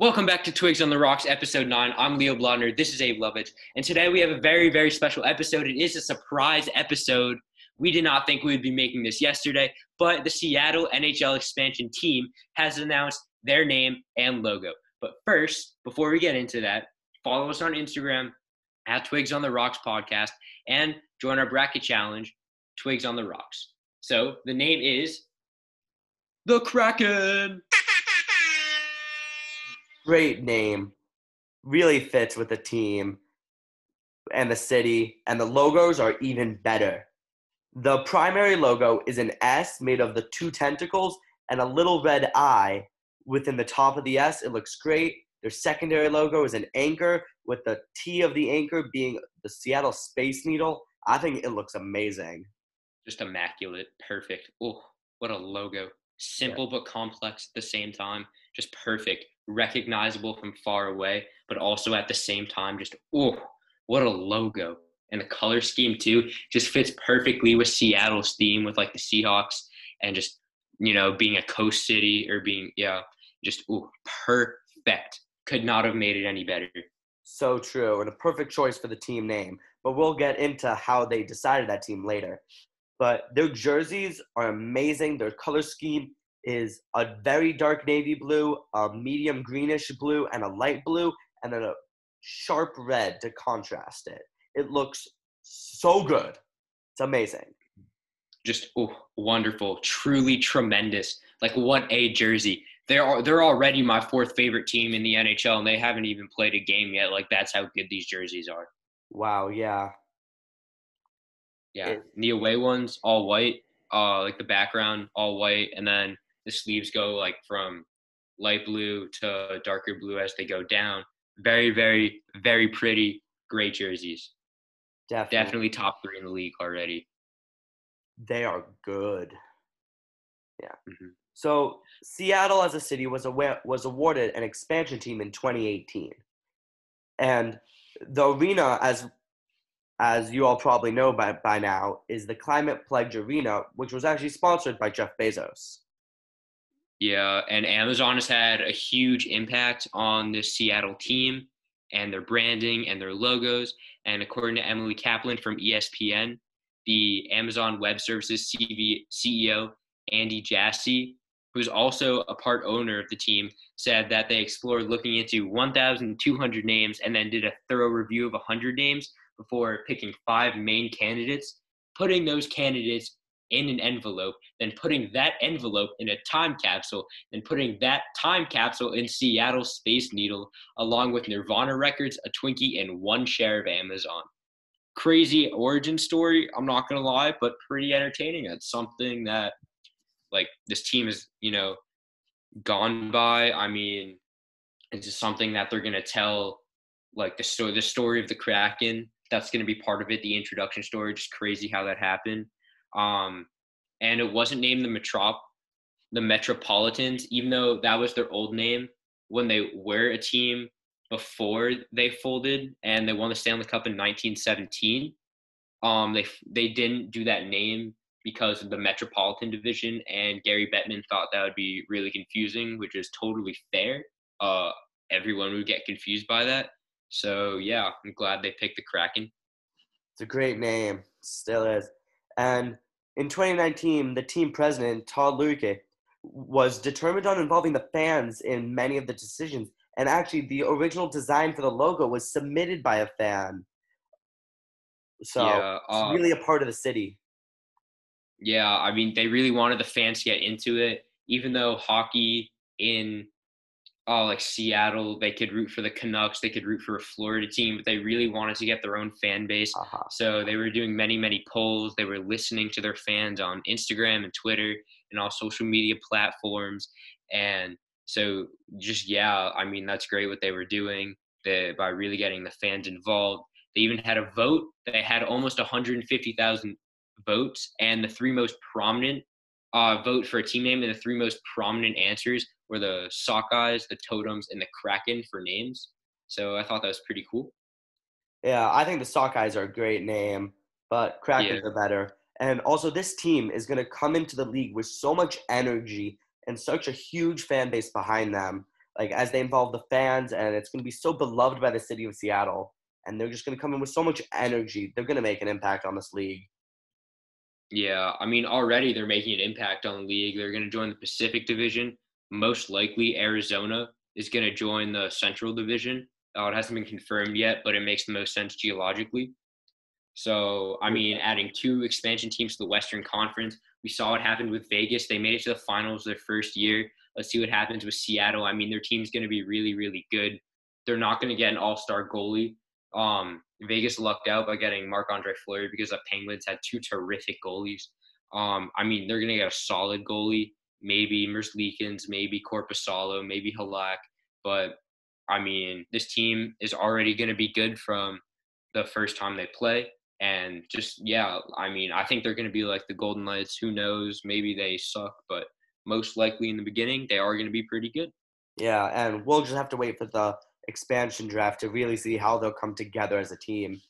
Welcome back to Twigs on the Rocks, episode 9. I'm Leo Blondner. This is Abe Lovitz. And today we have a very, very special episode. It is a surprise episode. We did not think we would be making this yesterday, but the Seattle NHL expansion team has announced their name and logo. But first, before we get into that, follow us on Instagram at Twigs on the Rocks podcast and join our bracket challenge, Twigs on the Rocks. So the name is The Kraken. Great name. Really fits with the team and the city, and the logos are even better. The primary logo is an S made of the two tentacles and a little red eye within the top of the S. It looks great. Their secondary logo is an anchor with the T of the anchor being the Seattle Space Needle. I think it looks amazing. Just immaculate. Perfect. Oh, what a logo. Simple but complex at the same time. Just perfect. Recognizable from far away, but also at the same time, just oh, what a logo. And the color scheme too just fits perfectly with Seattle's theme with like the Seahawks and just, you know, being a coast city or being, yeah, just oh, perfect. Could not have made it any better. So true, and a perfect choice for the team name. But we'll get into how they decided that team later. But their jerseys are amazing. Their color scheme is a very dark navy blue, a medium greenish blue, and a light blue, and then a sharp red to contrast it. It looks so good. It's amazing. Just oh, wonderful, truly tremendous. Like what a jersey. They're they're already my fourth favorite team in the NHL, and they haven't even played a game yet. Like that's how good these jerseys are. Wow. Yeah. Yeah. The away ones all white, uh, like the background all white, and then the sleeves go like from light blue to darker blue as they go down. Very, very, very pretty, great jerseys. Definitely. Definitely top three in the league already. They are good. Yeah. Mm-hmm. So Seattle as a city was aware, was awarded an expansion team in 2018, and the arena, as as you all probably know by, by now, is the Climate Pledge Arena, which was actually sponsored by Jeff Bezos. Yeah, and Amazon has had a huge impact on the Seattle team and their branding and their logos. And according to Emily Kaplan from ESPN, the Amazon Web Services CV, CEO, Andy Jassy, who's also a part owner of the team, said that they explored looking into 1,200 names and then did a thorough review of 100 names before picking five main candidates, putting those candidates in an envelope, then putting that envelope in a time capsule, then putting that time capsule in Seattle Space Needle, along with Nirvana Records, a Twinkie, and one share of Amazon. Crazy origin story, I'm not gonna lie, but pretty entertaining. It's something that like this team is, you know, gone by. I mean, it's just something that they're gonna tell like the story the story of the Kraken. That's gonna be part of it, the introduction story, just crazy how that happened um, and it wasn't named the Metrop, the Metropolitans, even though that was their old name when they were a team before they folded and they won the Stanley Cup in 1917. Um, they they didn't do that name because of the Metropolitan Division, and Gary Bettman thought that would be really confusing, which is totally fair. Uh, everyone would get confused by that. So yeah, I'm glad they picked the Kraken. It's a great name, still is. And in 2019, the team president, Tod Leiweke, was determined on involving the fans in many of the decisions. And actually, the original design for the logo was submitted by a fan. So yeah, uh, it's really a part of the city. Yeah, I mean, they really wanted the fans to get into it, even though hockey in oh, like Seattle, they could root for the Canucks, they could root for a Florida team, but they really wanted to get their own fan base. Uh-huh. So they were doing many, many polls. They were listening to their fans on Instagram and Twitter and all social media platforms. And so, just yeah, I mean, that's great what they were doing they, by really getting the fans involved. They even had a vote. They had almost 150,000 votes, and the three most prominent uh, vote for a team name and the three most prominent answers were the Sockeyes, the Totems, and the Kraken for names. So I thought that was pretty cool. Yeah, I think the Sockeyes are a great name, but Krakens yeah. are better. And also, this team is going to come into the league with so much energy and such a huge fan base behind them. like as they involve the fans, and it's going to be so beloved by the city of Seattle. And they're just going to come in with so much energy. They're going to make an impact on this league. Yeah, I mean, already they're making an impact on the league. They're going to join the Pacific Division. Most likely, Arizona is going to join the Central Division. Uh, it hasn't been confirmed yet, but it makes the most sense geologically. So, I mean, adding two expansion teams to the Western Conference, we saw what happened with Vegas. They made it to the finals their first year. Let's see what happens with Seattle. I mean, their team's going to be really, really good. They're not going to get an all star goalie. Um, Vegas lucked out by getting Marc Andre Fleury because the Penguins had two terrific goalies. Um, I mean, they're to get a solid goalie, maybe Merzlikins, maybe Korpisalo, maybe Halak. But I mean, this team is already to be good from the first time they play and just yeah i mean i think they're to be like the Golden Knights. who knows maybe they suck but most likely in the beginning they are to be pretty good yeah and we'll just have to wait for the expansion draft to really see how they'll come together as a team.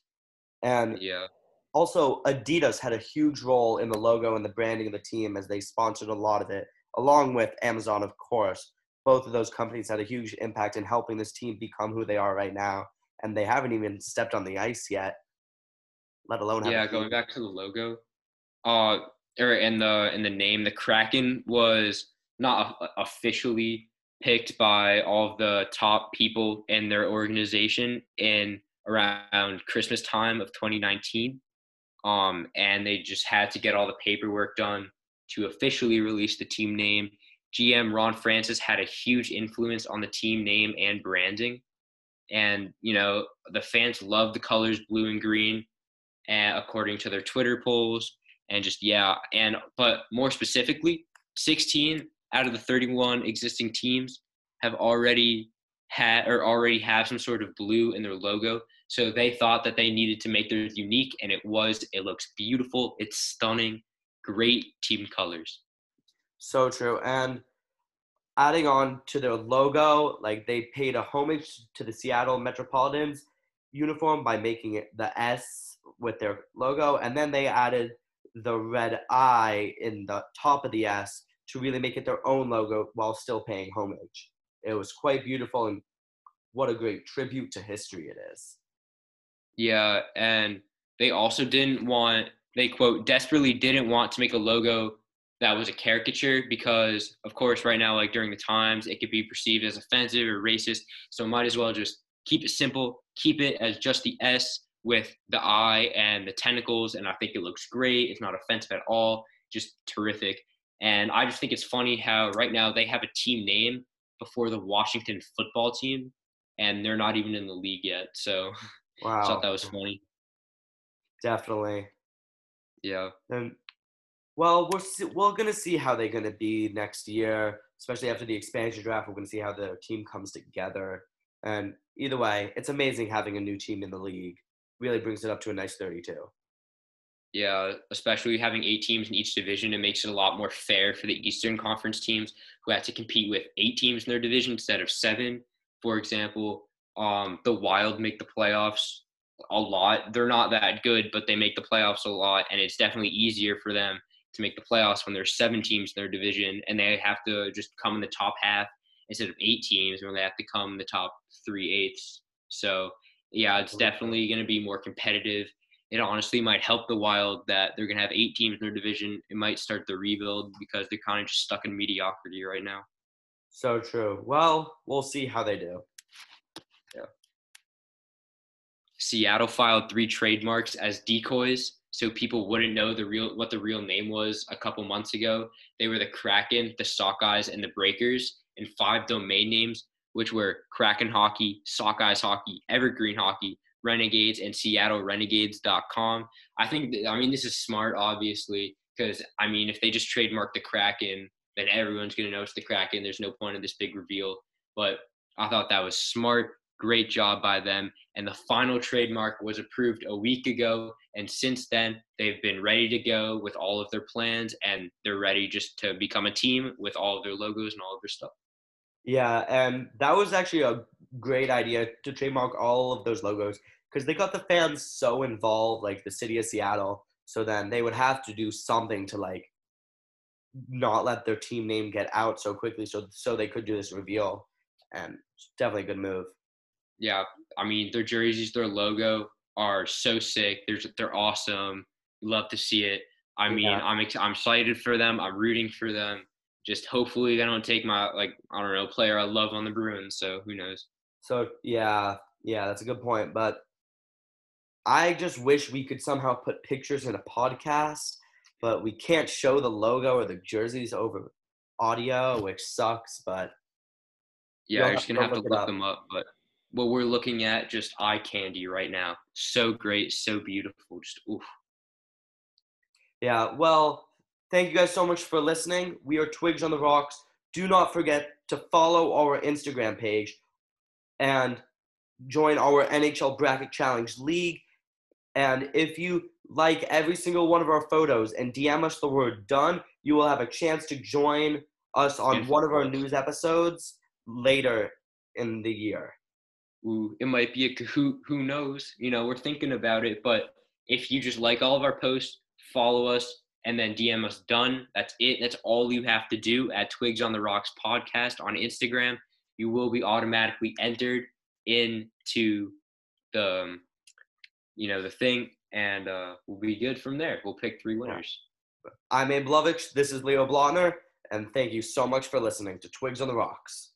And yeah. also adidas had a huge role in the logo and the branding of the team as they sponsored a lot of it along with amazon of course. Both of those companies had a huge impact in helping this team become who they are right now and they haven't even stepped on the ice yet let alone yeah. Going back to the logo, uh, or in the in the name, the Kraken was not officially picked by all the top people in their organization in around Christmas time of 2019. Um, and they just had to get all the paperwork done to officially release the team name. GM Ron Francis had a huge influence on the team name and branding. And, you know, the fans love the colors blue and green and according to their Twitter polls. And just, yeah. And, but more specifically, 16 out of the 31 existing teams have already had or already have some sort of blue in their logo. So they thought that they needed to make theirs unique, and it was. It looks beautiful. It's stunning. Great team colors. So true. And adding on to their logo, like they paid a homage to the Seattle Metropolitans uniform by making it the S with their logo, and then they added the red I in the top of the S to really make it their own logo while still paying homage. It was quite beautiful, and what a great tribute to history it is. Yeah, and they also didn't want, they quote, desperately didn't want to make a logo that was a caricature because, of course, right now, like during the times, it could be perceived as offensive or racist. So might as well just keep it simple, keep it as just the S, with the eye and the tentacles, and I think it looks great. It's not offensive at all, just terrific. And I just think it's funny how right now they have a team name before the Washington football team, and they're not even in the league yet. So wow. I thought that was funny. Definitely. Yeah. And well, we're we're gonna see how they're gonna be next year, especially after the expansion draft. We're gonna see how the team comes together. And either way, it's amazing having a new team in the league really brings it up to a nice 32. Yeah, especially having eight teams in each division, it makes it a lot more fair for the Eastern Conference teams who had to compete with eight teams in their division instead of seven. For example, um, the Wild make the playoffs a lot. They're not that good, but they make the playoffs a lot, and it's definitely easier for them to make the playoffs when there's seven teams in their division and they have to just come in the top half instead of eight teams where they have to come in the top three eighths. So yeah, it's definitely going to be more competitive. It honestly might help the Wild that they're going to have eight teams in their division. It might start the rebuild because they're kind of just stuck in mediocrity right now. So true. Well, we'll see how they do. Yeah. Seattle filed three trademarks as decoys so people wouldn't know the real what the real name was a couple months ago. They were the Kraken, the Sockeyes, and the Breakers, and five domain names which were Kraken Hockey, Sockeyes Hockey, Evergreen Hockey, Renegades, and SeattleRenegades.com. I think, I mean, this is smart, obviously, because, I mean, if they just trademark the Kraken, then everyone's going to know it's the Kraken. There's no point in this big reveal. But I thought that was smart. Great job by them. And the final trademark was approved a week ago. And since then, they've been ready to go with all of their plans and they're ready just to become a team with all of their logos and all of their stuff. Yeah, and that was actually a great idea to trademark all of those logos because they got the fans so involved, like the city of Seattle. So then they would have to do something to like not let their team name get out so quickly, so so they could do this reveal. and definitely a good move. Yeah, I mean their jerseys, their logo are so sick. They're they're awesome. Love to see it. I mean, Yeah. I'm ex- I'm excited for them. I'm rooting for them. Just hopefully they don't take my like I don't know player I love on the Bruins. So who knows? So yeah, yeah, that's a good point. But I just wish we could somehow put pictures in a podcast, but we can't show the logo or the jerseys over audio, which sucks. But Yeah, you're just gonna have to look look them up. But what we're looking at, just eye candy right now. So great, so beautiful. Just oof. yeah, well, thank you guys so much for listening. We are Twigs on the Rocks. Do not forget to follow our Instagram page and join our NHL Bracket Challenge League. And if you like every single one of our photos and DM us the word done, you will have a chance to join us on one of our news episodes later in the year. Ooh, it might be a Kahoot. Who knows? You know, we're thinking about it. But if you just like all of our posts, follow us, and then DM us done. That's it. That's all you have to do at Twigs on the Rocks podcast on Instagram. You will be automatically entered into the, um, you know, the thing, and uh, we'll be good from there. We'll pick three winners. I'm Abe Lovich. This is Leo Blotner. And thank you so much for listening to Twigs on the Rocks.